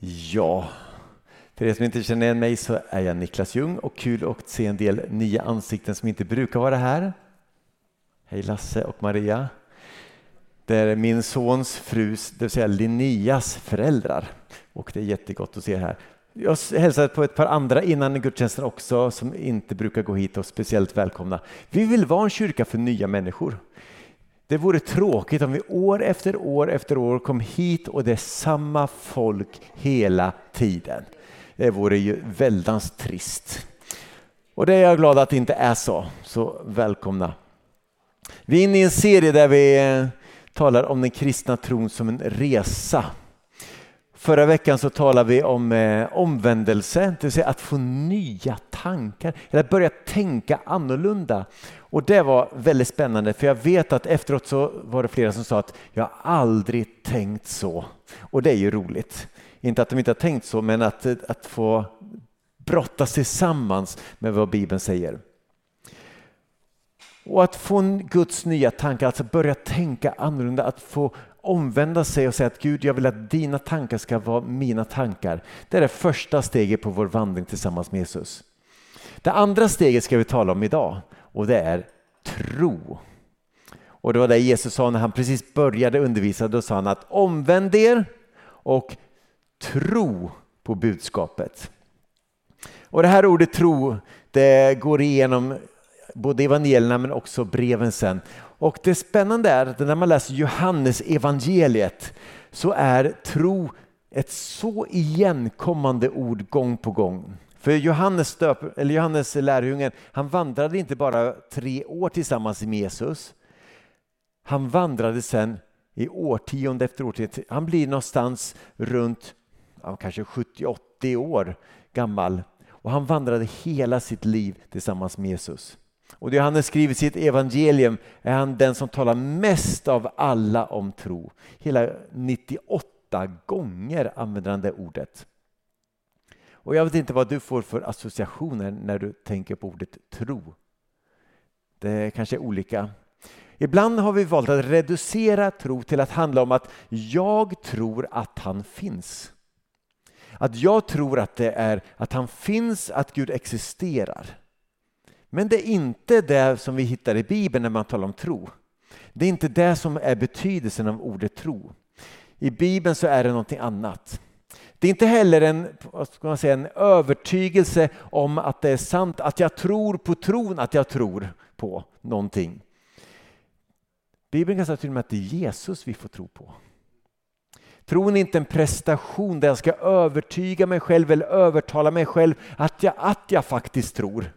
Ja, för er som inte känner igen mig så är jag Niklas Ljung och kul att se en del nya ansikten som inte brukar vara här. Hej Lasse och Maria. Det är min sons frus, det vill säga Linneas föräldrar och det är jättegott att se er här. Jag hälsar på ett par andra innan gudstjänsten också som inte brukar gå hit och speciellt välkomna. Vi vill vara en kyrka för nya människor. Det vore tråkigt om vi år efter år efter år kom hit och det är samma folk hela tiden. Det vore ju väldans trist. Och det är jag glad att det inte är så. Så välkomna. Vi är inne i en serie där vi talar om den kristna tron som en resa. Förra veckan så talade vi om eh, omvändelse, det vill säga att få nya tankar, eller att börja tänka annorlunda. Och det var väldigt spännande för jag vet att efteråt så var det flera som sa att jag aldrig tänkt så. Och det är ju roligt. Inte att de inte har tänkt så men att, eh, att få brottas tillsammans med vad Bibeln säger. Och att få Guds nya tankar, alltså börja tänka annorlunda, att få omvända sig och säga att Gud, jag vill att dina tankar ska vara mina tankar. Det är det första steget på vår vandring tillsammans med Jesus. Det andra steget ska vi tala om idag och det är tro. Och det var det Jesus sa när han precis började undervisa. Då sa han att omvänd er och tro på budskapet. Och det här ordet tro, det går igenom både evangelierna men också breven sen. Och det spännande är att när man läser Johannes evangeliet så är tro ett så igenkommande ord gång på gång. För Johannes, döp, eller Johannes lärjungen, han vandrade inte bara tre år tillsammans med Jesus. Han vandrade sen i årtionde efter årtionde. Han blir någonstans runt ja, kanske 70-80 år gammal och han vandrade hela sitt liv tillsammans med Jesus. Och det han skriver i sitt evangelium är han den som talar mest av alla om tro. Hela 98 gånger använder han det ordet. Och jag vet inte vad du får för associationer när du tänker på ordet tro. Det kanske är olika. Ibland har vi valt att reducera tro till att handla om att jag tror att han finns. Att jag tror att det är att han finns, att Gud existerar. Men det är inte det som vi hittar i Bibeln när man talar om tro. Det är inte det som är betydelsen av ordet tro. I Bibeln så är det någonting annat. Det är inte heller en, ska man säga, en övertygelse om att det är sant, att jag tror på tron att jag tror på någonting. Bibeln kan säga till och med att det är Jesus vi får tro på. Tron är inte en prestation där jag ska övertyga mig själv eller övertala mig själv att jag, att jag faktiskt tror.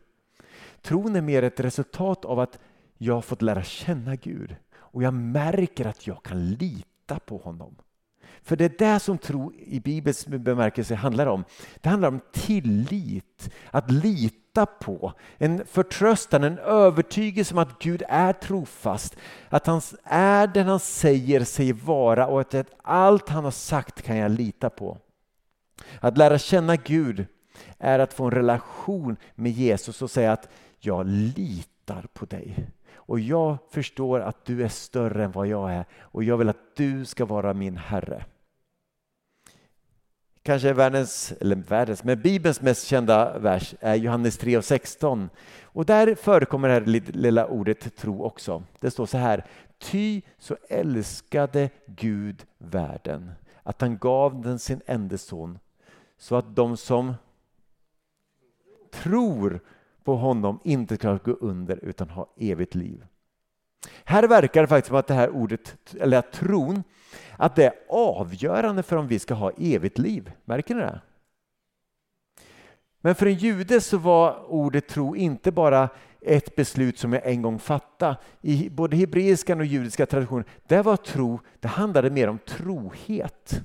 Tron är mer ett resultat av att jag har fått lära känna Gud och jag märker att jag kan lita på honom. För det är det som tro i Bibelns bemärkelse handlar om. Det handlar om tillit, att lita på, en förtröstan, en övertygelse om att Gud är trofast, att han är den han säger sig vara och att allt han har sagt kan jag lita på. Att lära känna Gud är att få en relation med Jesus och säga att jag litar på dig. Och jag förstår att du är större än vad jag är och jag vill att du ska vara min Herre. Kanske världens, eller världens, men Bibelns mest kända vers är Johannes 3 och 16. Och där förekommer det här lilla ordet tro också. Det står så här, ty så älskade Gud världen att han gav den sin enda son så att de som tror på honom inte ska gå under utan ha evigt liv. Här verkar det faktiskt som att det här ordet, eller att tron, att det är avgörande för om vi ska ha evigt liv. Märker ni det? Men för en jude så var ordet tro inte bara ett beslut som jag en gång fattade. I både hebreiskan och judiska traditionen, där var tro, det handlade mer om trohet.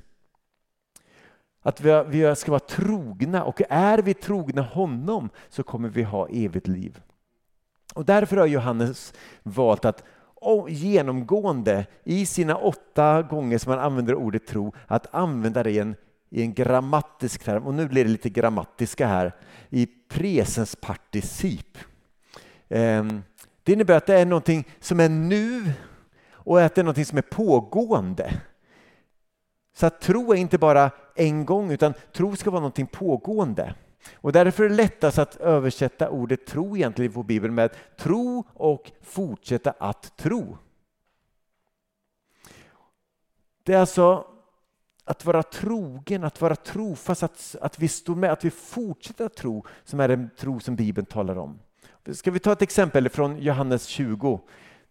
Att vi ska vara trogna och är vi trogna honom så kommer vi ha evigt liv. Och därför har Johannes valt att genomgående i sina åtta gånger som han använder ordet tro att använda det i en, i en grammatisk term. Och nu blir det lite grammatiska här. I presensparticip. Ehm, det innebär att det är någonting som är nu och att det är någonting som är pågående. Så att tro är inte bara en gång utan tro ska vara någonting pågående. Och därför är det lättast att översätta ordet tro egentligen på Bibeln med tro och fortsätta att tro. Det är alltså att vara trogen, att vara trofast, att, att vi står med, att vi fortsätter att tro som är den tro som Bibeln talar om. Ska vi ta ett exempel från Johannes 20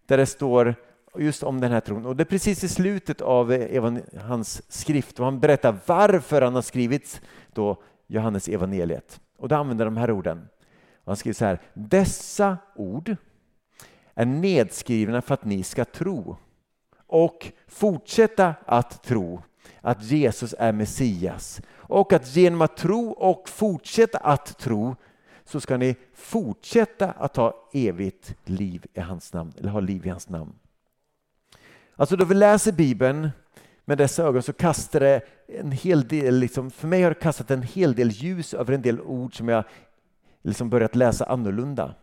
där det står just om den här tron. Och det är precis i slutet av eh, hans skrift och han berättar varför han har skrivit då Johannes evangeliet. Och då använder de här orden. Och han skriver så här. Dessa ord är nedskrivna för att ni ska tro och fortsätta att tro att Jesus är Messias och att genom att tro och fortsätta att tro så ska ni fortsätta att ha evigt liv i hans namn, eller ha liv i hans namn. Alltså då vi läser Bibeln med dessa ögon så kastar det en hel del, liksom, för mig har det kastat en hel del ljus över en del ord som jag liksom börjat läsa annorlunda.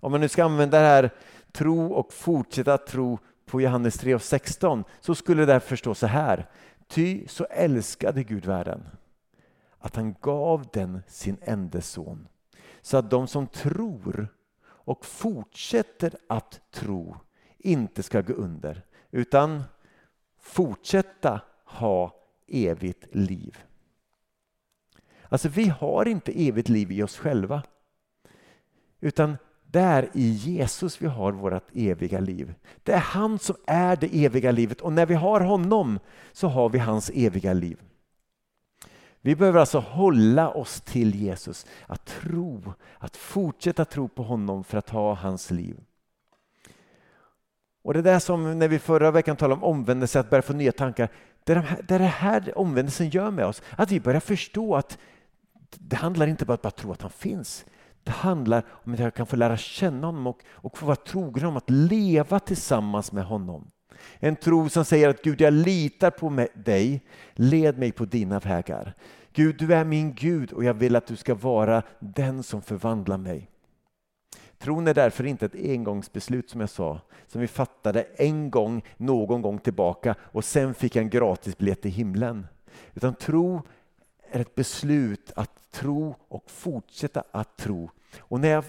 Om man nu ska använda det här tro och fortsätta tro på Johannes 3 och 16 så skulle det förstå så här. Ty så älskade Gud världen att han gav den sin enda son så att de som tror och fortsätter att tro inte ska gå under utan fortsätta ha evigt liv. Alltså vi har inte evigt liv i oss själva. Utan det är i Jesus vi har vårt eviga liv. Det är han som är det eviga livet och när vi har honom så har vi hans eviga liv. Vi behöver alltså hålla oss till Jesus, att tro, att fortsätta tro på honom för att ha hans liv. Och det där som när vi förra veckan talade om omvändelse, att börja få nya tankar. Det är, här, det är det här omvändelsen gör med oss. Att vi börjar förstå att det handlar inte bara om att tro att han finns. Det handlar om att jag kan få lära känna honom och, och få vara trogen om att leva tillsammans med honom. En tro som säger att Gud, jag litar på dig, led mig på dina vägar. Gud, du är min Gud och jag vill att du ska vara den som förvandlar mig. Tron är därför inte ett engångsbeslut som jag sa, som vi fattade en gång, någon gång tillbaka och sen fick en gratisbiljett till himlen. Utan tro är ett beslut att tro och fortsätta att tro. Och när jag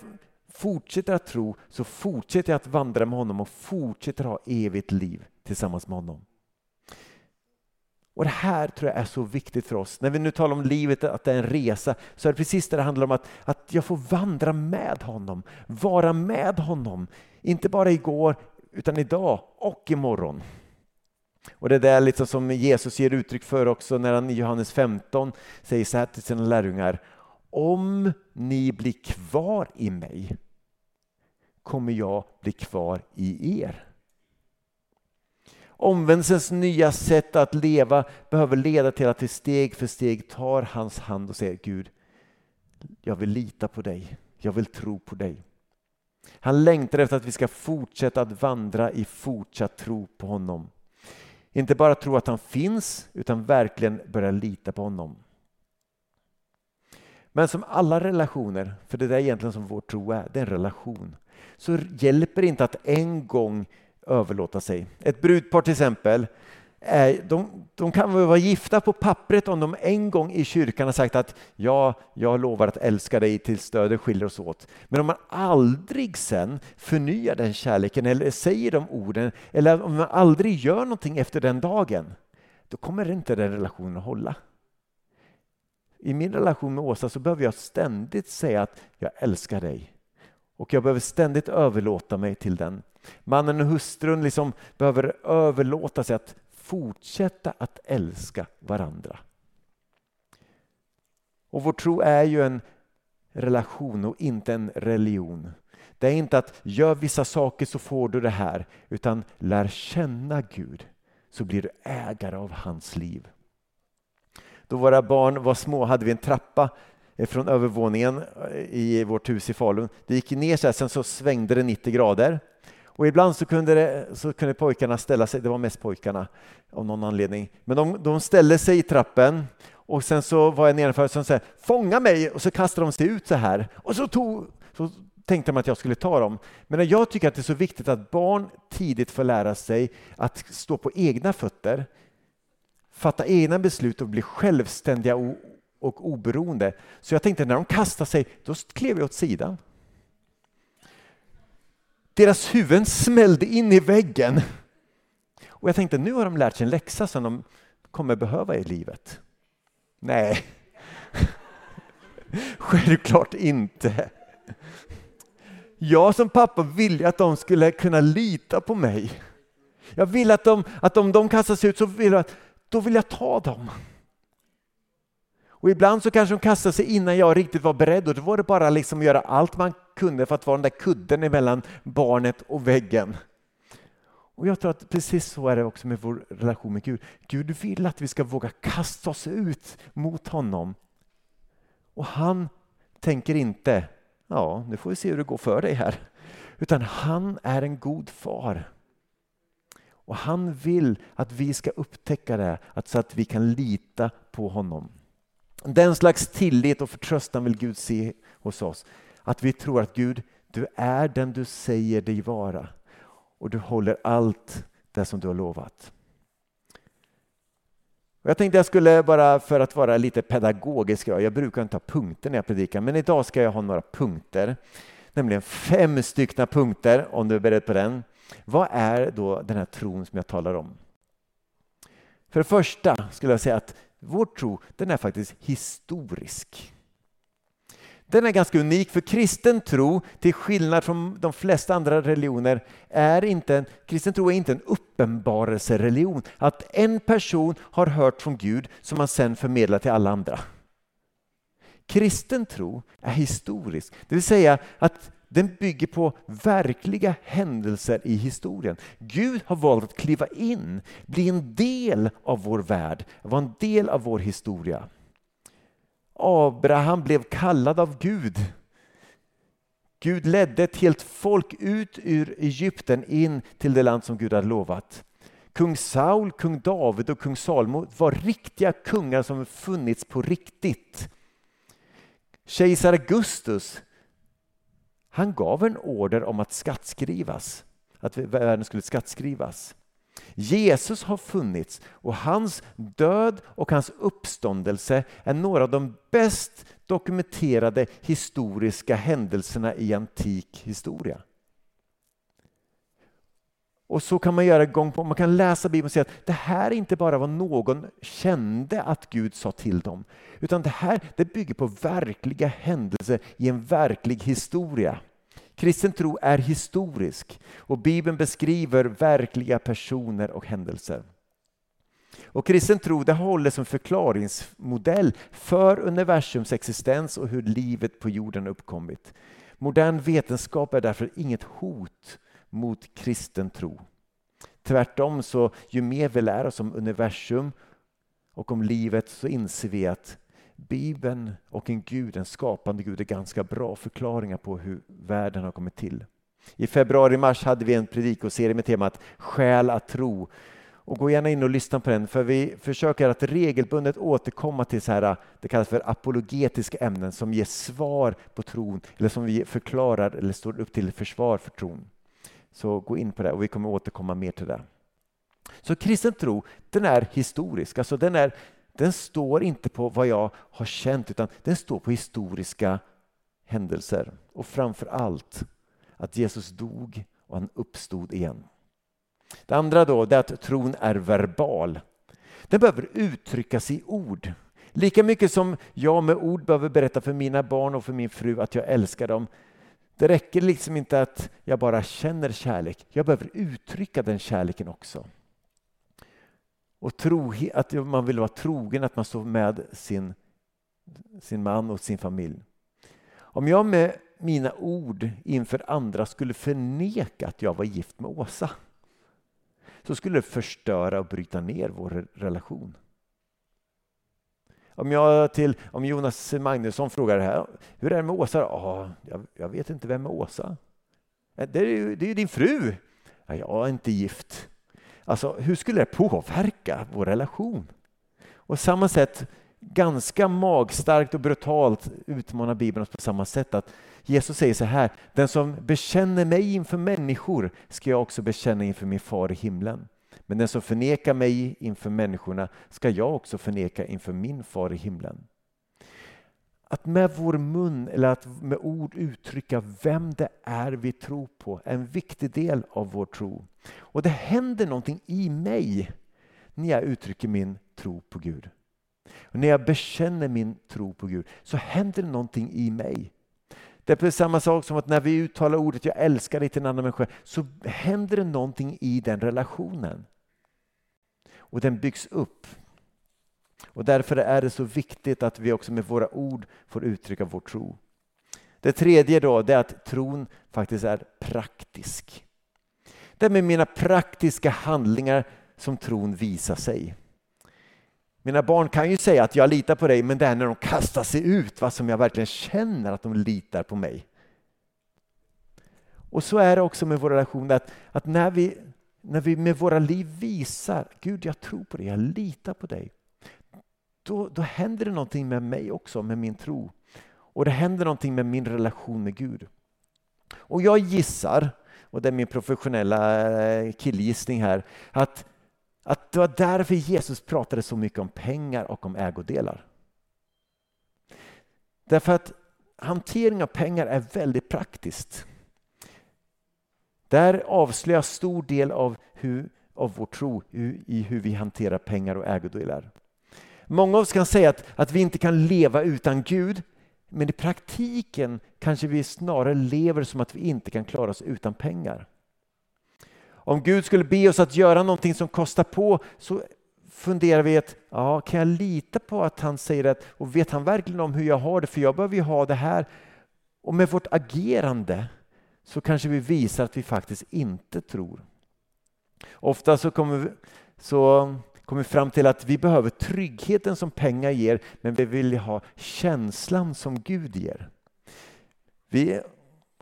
fortsätter att tro så fortsätter jag att vandra med honom och fortsätter ha evigt liv tillsammans med honom. Och Det här tror jag är så viktigt för oss. När vi nu talar om livet, att det är en resa, så är det precis det det handlar om att, att jag får vandra med honom, vara med honom. Inte bara igår, utan idag och imorgon. Och det är där liksom som Jesus ger uttryck för också när han i Johannes 15 säger så här till sina lärjungar. Om ni blir kvar i mig kommer jag bli kvar i er. Omvändelsens nya sätt att leva behöver leda till att vi steg för steg tar hans hand och säger Gud, jag vill lita på dig, jag vill tro på dig. Han längtar efter att vi ska fortsätta att vandra i fortsatt tro på honom. Inte bara tro att han finns, utan verkligen börja lita på honom. Men som alla relationer, för det är egentligen som vår tro är, det är en relation, så hjälper det inte att en gång överlåta sig. Ett brudpar till exempel, eh, de, de kan väl vara gifta på pappret om de en gång i kyrkan har sagt att ja, jag lovar att älska dig tills döden skiljer oss åt. Men om man aldrig sen förnyar den kärleken eller säger de orden eller om man aldrig gör någonting efter den dagen, då kommer inte den relationen att hålla. I min relation med Åsa så behöver jag ständigt säga att jag älskar dig. Och jag behöver ständigt överlåta mig till den. Mannen och hustrun liksom behöver överlåta sig att fortsätta att älska varandra. Och vår tro är ju en relation och inte en religion. Det är inte att gör vissa saker så får du det här, utan lär känna Gud så blir du ägare av hans liv. Då våra barn var små hade vi en trappa Eh, från övervåningen eh, i vårt hus i Falun. Det gick ner så här, sen så svängde det 90 grader och ibland så kunde, det, så kunde pojkarna ställa sig, det var mest pojkarna av någon anledning, men de, de ställde sig i trappen och sen så var jag nedanför och sa fånga mig och så kastade de sig ut så här och så, tog, så tänkte de att jag skulle ta dem. Men jag tycker att det är så viktigt att barn tidigt får lära sig att stå på egna fötter. fatta egna beslut och bli självständiga och, och oberoende. Så jag tänkte när de kastade sig, då klev jag åt sidan. Deras huvuden smällde in i väggen. Och jag tänkte nu har de lärt sig en läxa som de kommer behöva i livet. Nej, självklart inte. Jag som pappa ville att de skulle kunna lita på mig. Jag vill att, de, att om de kastas ut så vill jag, då vill jag ta dem. Och ibland så kanske de kastade sig innan jag riktigt var beredd och då var det bara liksom att göra allt man kunde för att vara den där kudden mellan barnet och väggen. Och jag tror att precis så är det också med vår relation med Gud. Gud vill att vi ska våga kasta oss ut mot honom. Och han tänker inte, ja nu får vi se hur det går för dig här. Utan han är en god far. Och han vill att vi ska upptäcka det, så att vi kan lita på honom. Den slags tillit och förtröstan vill Gud se hos oss. Att vi tror att Gud, du är den du säger dig vara och du håller allt det som du har lovat. Jag tänkte jag skulle bara för att vara lite pedagogisk, jag brukar inte ha punkter när jag predikar, men idag ska jag ha några punkter. Nämligen fem stycken punkter, om du är beredd på den. Vad är då den här tron som jag talar om? För det första skulle jag säga att vår tro den är faktiskt historisk. Den är ganska unik för kristen tro, till skillnad från de flesta andra religioner, är inte en, kristen tro är inte en uppenbarelsereligion. Att en person har hört från Gud som man sen förmedlar till alla andra. Kristen tro är historisk, det vill säga att den bygger på verkliga händelser i historien. Gud har valt att kliva in, bli en del av vår värld, vara en del av vår historia. Abraham blev kallad av Gud. Gud ledde ett helt folk ut ur Egypten in till det land som Gud hade lovat. Kung Saul, kung David och kung Salomo var riktiga kungar som funnits på riktigt. Kejsar Augustus han gav en order om att skattskrivas, att världen skulle skattskrivas. Jesus har funnits och hans död och hans uppståndelse är några av de bäst dokumenterade historiska händelserna i antik historia. Och så kan man göra gång på Man kan läsa Bibeln och säga att det här är inte bara vad någon kände att Gud sa till dem. Utan det här det bygger på verkliga händelser i en verklig historia. Kristen tro är historisk och Bibeln beskriver verkliga personer och händelser. Och kristen tro det håller som förklaringsmodell för universums existens och hur livet på jorden uppkommit. Modern vetenskap är därför inget hot mot kristen tro. Tvärtom, så ju mer vi lär oss om universum och om livet så inser vi att Bibeln och en Gud, en skapande Gud, är ganska bra förklaringar på hur världen har kommit till. I februari-mars hade vi en predikoserie med temat Skäl att tro. Och gå gärna in och lyssna på den, för vi försöker att regelbundet återkomma till så här, det kallas för apologetiska ämnen som ger svar på tron, eller som vi förklarar eller står upp till försvar för tron. Så gå in på det och vi kommer återkomma mer till det. Så kristen tro, den är historisk, alltså den är den står inte på vad jag har känt utan den står på historiska händelser. Och framför allt att Jesus dog och han uppstod igen. Det andra då är att tron är verbal. Den behöver uttryckas i ord. Lika mycket som jag med ord behöver berätta för mina barn och för min fru att jag älskar dem. Det räcker liksom inte att jag bara känner kärlek. Jag behöver uttrycka den kärleken också. Och tro, att man vill vara trogen, att man står med sin, sin man och sin familj. Om jag med mina ord inför andra skulle förneka att jag var gift med Åsa så skulle det förstöra och bryta ner vår relation. Om, jag till, om Jonas Magnusson frågar det här, hur är det med Åsa? Ah, jag, jag vet inte, vem är Åsa? Det är ju, det är din fru. Ja, jag är inte gift. Alltså, hur skulle det påverka vår relation? Och samma sätt, ganska magstarkt och brutalt utmanar Bibeln oss på samma sätt. att Jesus säger så här, den som bekänner mig inför människor ska jag också bekänna inför min far i himlen. Men den som förnekar mig inför människorna ska jag också förneka inför min far i himlen. Att med vår mun eller att med ord uttrycka vem det är vi tror på är en viktig del av vår tro. Och det händer någonting i mig när jag uttrycker min tro på Gud. Och när jag bekänner min tro på Gud så händer det någonting i mig. Det är samma sak som att när vi uttalar ordet jag älskar dig till en annan människa så händer det någonting i den relationen. Och den byggs upp. Och därför är det så viktigt att vi också med våra ord får uttrycka vår tro. Det tredje då det är att tron faktiskt är praktisk. Det är med mina praktiska handlingar som tron visar sig. Mina barn kan ju säga att jag litar på dig men det är när de kastar sig ut va, som jag verkligen känner att de litar på mig. Och så är det också med vår relation att, att när, vi, när vi med våra liv visar Gud jag tror på dig, jag litar på dig. Då, då händer det någonting med mig också, med min tro. Och det händer någonting med min relation med Gud. Och jag gissar, och det är min professionella eh, killgissning här, att att det var därför Jesus pratade så mycket om pengar och om ägodelar. Därför att hantering av pengar är väldigt praktiskt. Där avslöjas stor del av, hur, av vår tro i hur vi hanterar pengar och ägodelar. Många av oss kan säga att, att vi inte kan leva utan Gud, men i praktiken kanske vi snarare lever som att vi inte kan klara oss utan pengar. Om Gud skulle be oss att göra någonting som kostar på så funderar vi att ja, kan jag lita på att han säger det och vet han verkligen om hur jag har det för jag behöver ju ha det här. Och med vårt agerande så kanske vi visar att vi faktiskt inte tror. Ofta så kommer vi, så kommer vi fram till att vi behöver tryggheten som pengar ger men vi vill ha känslan som Gud ger. Vi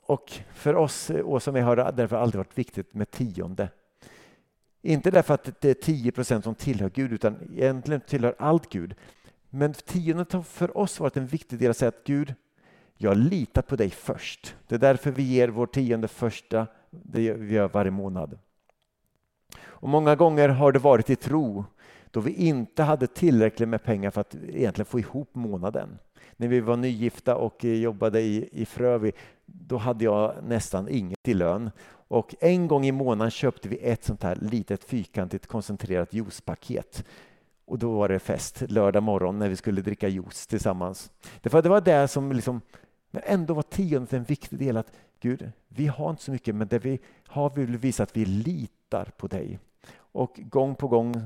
och för oss eh, och har det därför alltid varit viktigt med tionde. Inte därför att det är 10 procent som tillhör Gud utan egentligen tillhör allt Gud. Men tiondet har för oss varit en viktig del att säga att Gud, jag litar på dig först. Det är därför vi ger vår tionde första, det vi gör varje månad. Och Många gånger har det varit i tro då vi inte hade tillräckligt med pengar för att egentligen få ihop månaden när vi var nygifta och jobbade i, i Frövi, då hade jag nästan inget i lön. Och en gång i månaden köpte vi ett sånt här litet fyrkantigt koncentrerat juicepaket. Och då var det fest lördag morgon när vi skulle dricka juice tillsammans. Det var det, var det som liksom, men ändå var tiondet en viktig del att Gud, vi har inte så mycket men det vi har vill visa att vi litar på dig. Och gång på gång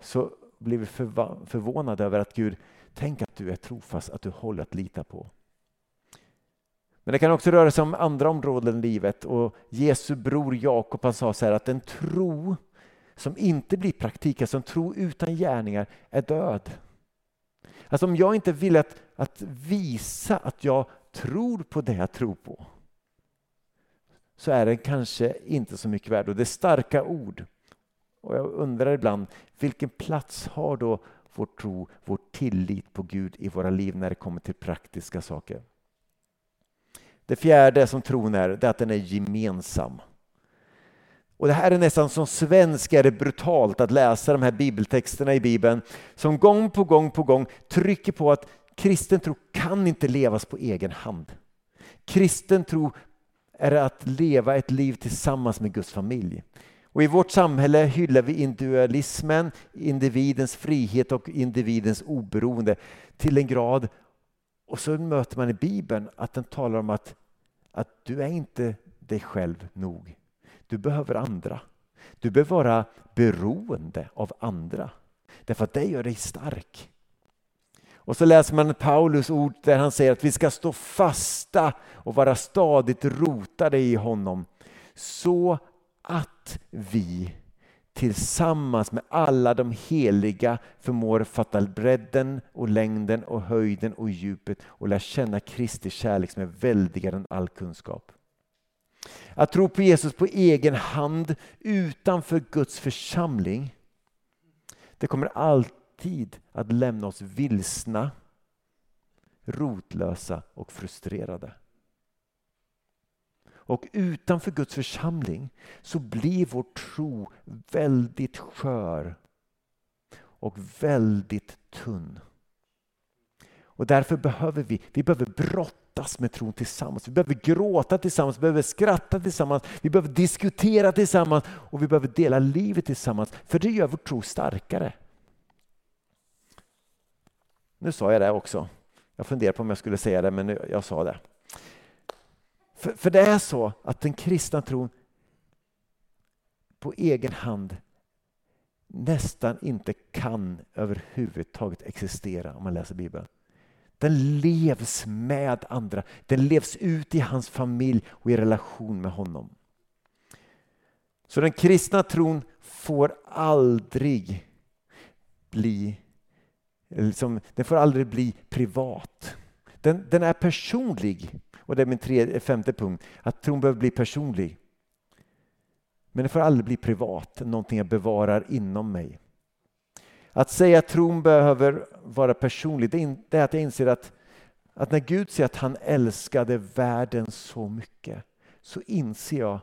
så blir vi förvånade över att Gud, Tänk att du är trofast, att du håller att lita på. Men det kan också röra sig om andra områden i livet och Jesu bror Jakob han sa så här att en tro som inte blir praktik, alltså en tro utan gärningar är död. Alltså om jag inte vill att, att visa att jag tror på det jag tror på så är den kanske inte så mycket värd. Och det är starka ord. Och jag undrar ibland, vilken plats har då vår tro, vår tillit på Gud i våra liv när det kommer till praktiska saker. Det fjärde som tron är, det är att den är gemensam. Och Det här är nästan som svensk är det brutalt att läsa de här bibeltexterna i Bibeln som gång på gång på gång trycker på att kristen tro kan inte levas på egen hand. Kristen tro är att leva ett liv tillsammans med Guds familj. Och I vårt samhälle hyllar vi individualismen, individens frihet och individens oberoende till en grad. Och så möter man i Bibeln att den talar om att, att du är inte dig själv nog. Du behöver andra. Du behöver vara beroende av andra. Därför att det gör dig stark. Och så läser man Paulus ord där han säger att vi ska stå fasta och vara stadigt rotade i honom. Så att vi tillsammans med alla de heliga förmår fatta bredden och längden och höjden och djupet och lära känna Kristi kärlek som är väldigare än all kunskap. Att tro på Jesus på egen hand utanför Guds församling det kommer alltid att lämna oss vilsna, rotlösa och frustrerade. och utanför Guds församling så blir vår tro väldigt skör och väldigt tunn. Och därför behöver vi, vi behöver brottas med tron tillsammans. Vi behöver gråta tillsammans, vi behöver skratta tillsammans, vi behöver diskutera tillsammans och vi behöver dela livet tillsammans. För det gör vår tro starkare. Nu sa jag det också. Jag funderar på om jag skulle säga det, men jag sa det. För, för det är så att den kristna tron på egen hand nästan inte kan överhuvudtaget existera om man läser Bibeln. Den levs med andra. Den levs ut i hans familj och i relation med honom. Så den kristna tron får aldrig bli liksom, den får aldrig bli privat. Den, den är personlig. Och det är min tredje, femte punkt, att tron behöver bli personlig. Men den får aldrig bli privat, någonting jag bevarar inom mig. Att säga att tron behöver vara personlig, det är att jag inser att, att när Gud säger att han älskade världen så mycket, så inser jag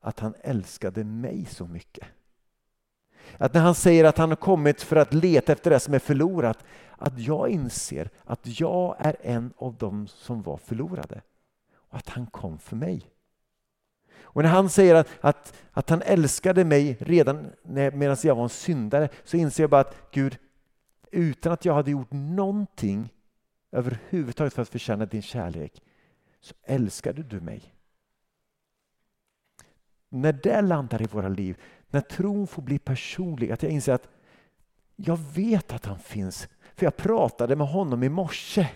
att han älskade mig så mycket. Att när han säger att han har kommit för att leta efter det som är förlorat, att jag inser att jag är en av dem som var förlorade. Och att han kom för mig. Och när han säger att, att, att han älskade mig redan medan jag var en syndare så inser jag bara att Gud, utan att jag hade gjort någonting överhuvudtaget för att förtjäna din kärlek, så älskade du mig. När det landar i våra liv, när tron får bli personlig, att jag inser att jag vet att han finns, för jag pratade med honom i morse.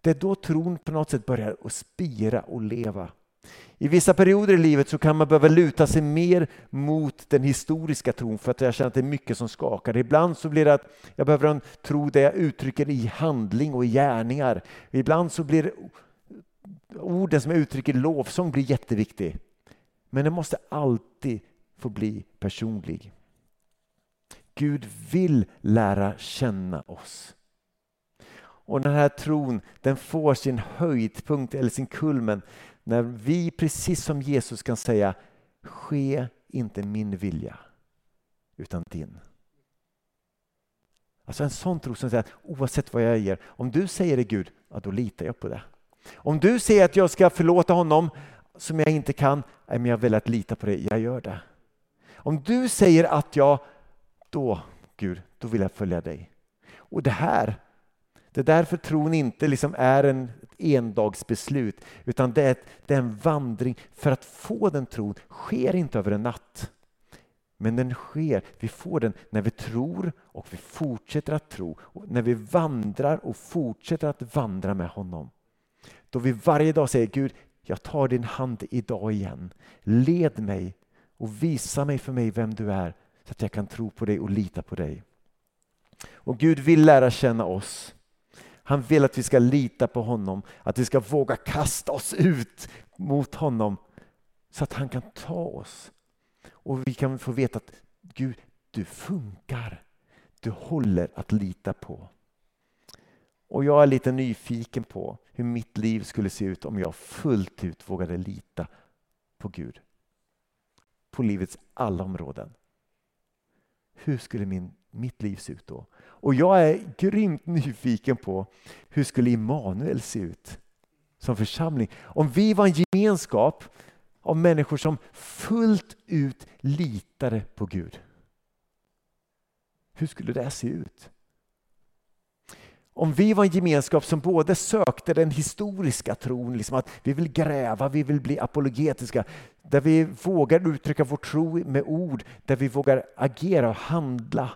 Det är då tron på något sätt börjar att spira och leva. I vissa perioder i livet så kan man behöva luta sig mer mot den historiska tron för att jag känner att det är mycket som skakar. Ibland så blir det att jag behöver en tro där jag uttrycker i handling och i gärningar. Ibland så blir orden som jag uttrycker i lovsång blir jätteviktig. Men det måste alltid får bli personlig. Gud vill lära känna oss. Och den här tron den får sin höjdpunkt eller sin kulmen när vi precis som Jesus kan säga ske inte min vilja utan din. Alltså en sån tro som säger att oavsett vad jag ger, om du säger det Gud, ja, då litar jag på det. Om du säger att jag ska förlåta honom som jag inte kan, men jag väljer att lita på det, jag gör det. Om du säger att jag, då Gud, då vill jag följa dig. Och det här, det är därför tron inte liksom är en endagsbeslut utan det är, det är en vandring. För att få den tron sker inte över en natt. Men den sker, vi får den när vi tror och vi fortsätter att tro. Och när vi vandrar och fortsätter att vandra med honom. Då vi varje dag säger Gud, jag tar din hand idag igen. Led mig och visa mig för mig vem du är så att jag kan tro på dig och lita på dig. Och Gud vill lära känna oss. Han vill att vi ska lita på honom, att vi ska våga kasta oss ut mot honom så att han kan ta oss. Och vi kan få veta att Gud, du funkar. Du håller att lita på. Och jag är lite nyfiken på hur mitt liv skulle se ut om jag fullt ut vågade lita på Gud. På livets alla områden. Hur skulle min, mitt liv se ut då? Och jag är grymt nyfiken på hur skulle Immanuel se ut som församling? Om vi var en gemenskap av människor som fullt ut litade på Gud. Hur skulle det se ut? Om vi var en gemenskap som både sökte den historiska tron, liksom att vi vill gräva, vi vill bli apologetiska, där vi vågar uttrycka vår tro med ord, där vi vågar agera och handla,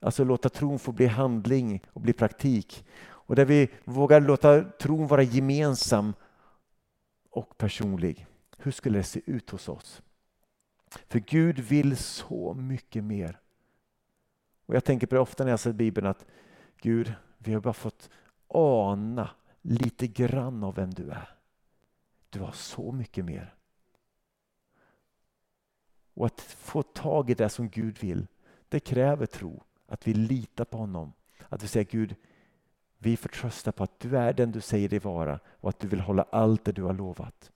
alltså låta tron få bli handling och bli praktik. Och där vi vågar låta tron vara gemensam och personlig. Hur skulle det se ut hos oss? För Gud vill så mycket mer. Och Jag tänker på det ofta när jag läser Bibeln att Gud, vi har bara fått ana lite grann av vem du är. Du har så mycket mer. Och att få tag i det som Gud vill, det kräver tro. Att vi litar på honom. Att vi säger Gud, vi förtröstar på att du är den du säger dig vara och att du vill hålla allt det du har lovat.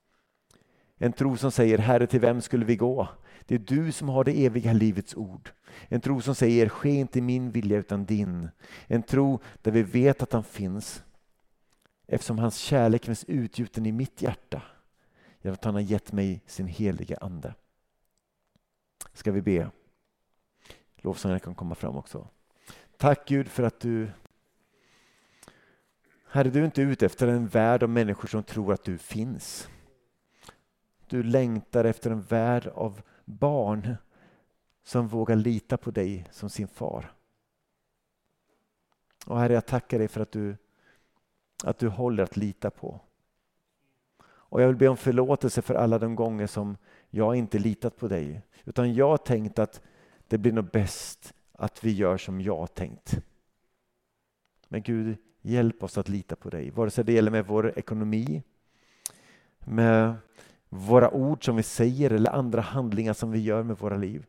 En tro som säger Herre, till vem skulle vi gå? Det är du som har det eviga livets ord. En tro som säger ske inte min vilja utan din. En tro där vi vet att han finns eftersom hans kärlek finns utgjuten i mitt hjärta genom att han har gett mig sin heliga Ande. Ska vi be? Lovsångarna kan komma fram också. Tack Gud för att du Herre, du är inte ute efter en värld av människor som tror att du finns. Du längtar efter en värld av barn som vågar lita på dig som sin far. Och Herre, jag tackar dig för att du, att du håller att lita på. Och jag vill be om förlåtelse för alla de gånger som jag inte litat på dig. Utan jag har tänkt att det blir nog bäst att vi gör som jag har tänkt. Men Gud, hjälp oss att lita på dig. Vare sig det gäller med vår ekonomi, med våra ord som vi säger eller andra handlingar som vi gör med våra liv.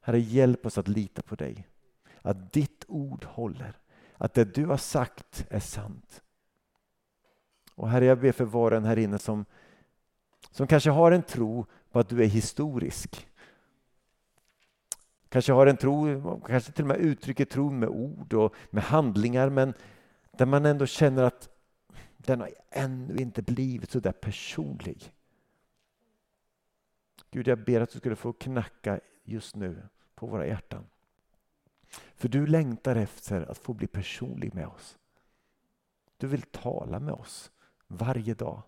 Herre, hjälp oss att lita på dig. Att ditt ord håller. Att det du har sagt är sant. Och Herre, jag ber för var och en här inne som, som kanske har en tro på att du är historisk. Kanske har en tro, kanske till och med uttrycker tro med ord och med handlingar men där man ändå känner att den har ännu inte blivit så där personlig. Gud, jag ber att du skulle få knacka just nu på våra hjärtan. För du längtar efter att få bli personlig med oss. Du vill tala med oss varje dag.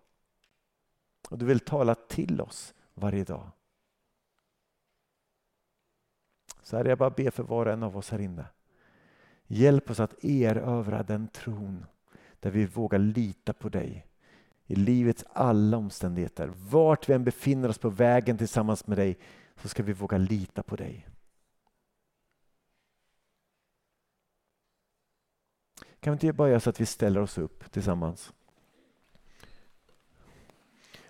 Och du vill tala till oss varje dag. Så här jag bara ber för var och en av oss här inne. Hjälp oss att erövra den tron där vi vågar lita på dig i livets alla omständigheter. Vart vi än befinner oss på vägen tillsammans med dig så ska vi våga lita på dig. Kan vi inte bara göra så att vi ställer oss upp tillsammans?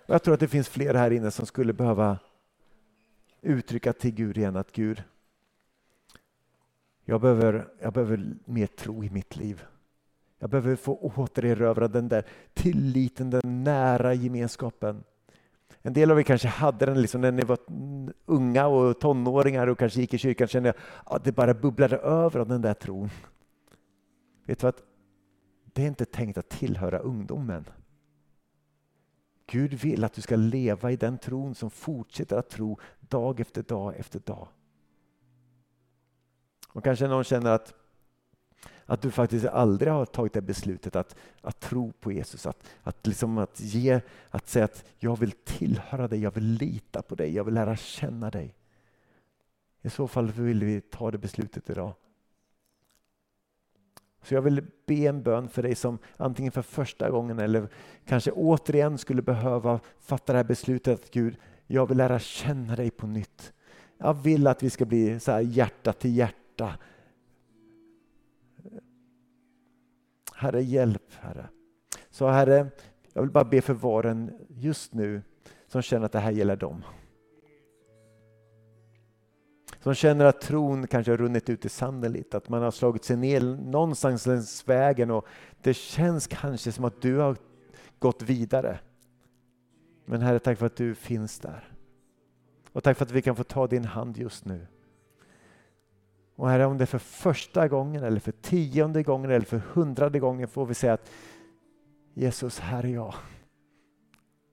Och jag tror att det finns fler här inne som skulle behöva uttrycka till Gud igen att Gud, jag behöver, jag behöver mer tro i mitt liv. Jag behöver få återerövra den där tilliten, den nära gemenskapen. En del av er kanske hade den liksom när ni var unga och tonåringar och kanske gick i kyrkan kände jag att det bara bubblade över av den där tron. Vet du vad? Det är inte tänkt att tillhöra ungdomen. Gud vill att du ska leva i den tron som fortsätter att tro dag efter dag efter dag. Och kanske någon känner att, att du faktiskt aldrig har tagit det beslutet att, att tro på Jesus. Att, att, liksom att, ge, att säga att jag vill tillhöra dig, jag vill lita på dig, jag vill lära känna dig. I så fall vill vi ta det beslutet idag. Så jag vill be en bön för dig som antingen för första gången eller kanske återigen skulle behöva fatta det här beslutet att Gud, jag vill lära känna dig på nytt. Jag vill att vi ska bli så här hjärta till hjärta. Herre, hjälp Herre. Så Herre, jag vill bara be för var en just nu som känner att det här gäller dem. Som känner att tron kanske har runnit ut i sanden lite, att man har slagit sig ner någonstans längs vägen och det känns kanske som att du har gått vidare. Men Herre, tack för att du finns där. Och tack för att vi kan få ta din hand just nu. Och Herre, om det är för första gången eller för tionde gången eller för hundrade gången får vi säga att Jesus, här är jag.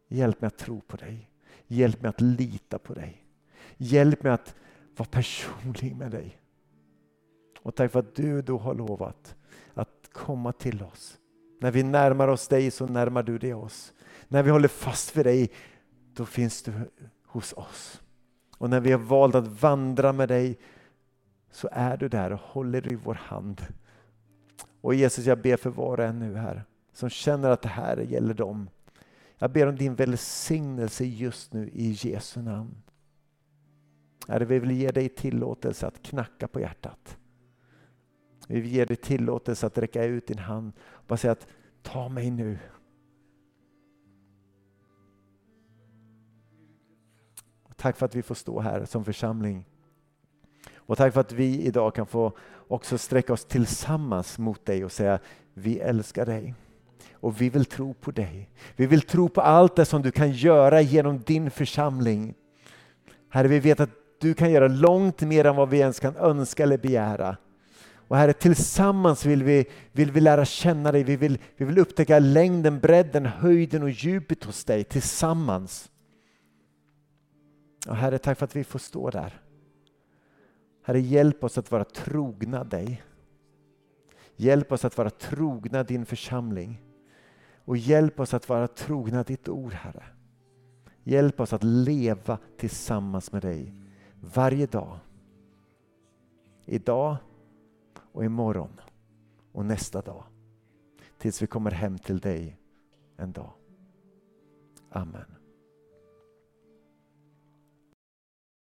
Hjälp mig att tro på dig. Hjälp mig att lita på dig. Hjälp mig att vara personlig med dig. Och tack för att du då har lovat att komma till oss. När vi närmar oss dig så närmar du dig oss. När vi håller fast vid dig, då finns du hos oss. Och när vi har valt att vandra med dig så är du där och håller i vår hand. Och Jesus, jag ber för var och en nu här som känner att det här gäller dem. Jag ber om din välsignelse just nu i Jesu namn. Herre, vi vill ge dig tillåtelse att knacka på hjärtat. Vi vill ge dig tillåtelse att räcka ut din hand och bara säga att ta mig nu. Tack för att vi får stå här som församling. Och tack för att vi idag kan få också sträcka oss tillsammans mot dig och säga vi älskar dig. Och vi vill tro på dig. Vi vill tro på allt det som du kan göra genom din församling. Herre, vi vet att du kan göra långt mer än vad vi ens kan önska eller begära. Och Herre, tillsammans vill vi, vill vi lära känna dig. Vi vill, vi vill upptäcka längden, bredden, höjden och djupet hos dig tillsammans. Och Herre, tack för att vi får stå där. Herre, hjälp oss att vara trogna dig. Hjälp oss att vara trogna din församling. Och hjälp oss att vara trogna ditt ord, Herre. Hjälp oss att leva tillsammans med dig varje dag. Idag och imorgon och nästa dag. Tills vi kommer hem till dig en dag. Amen.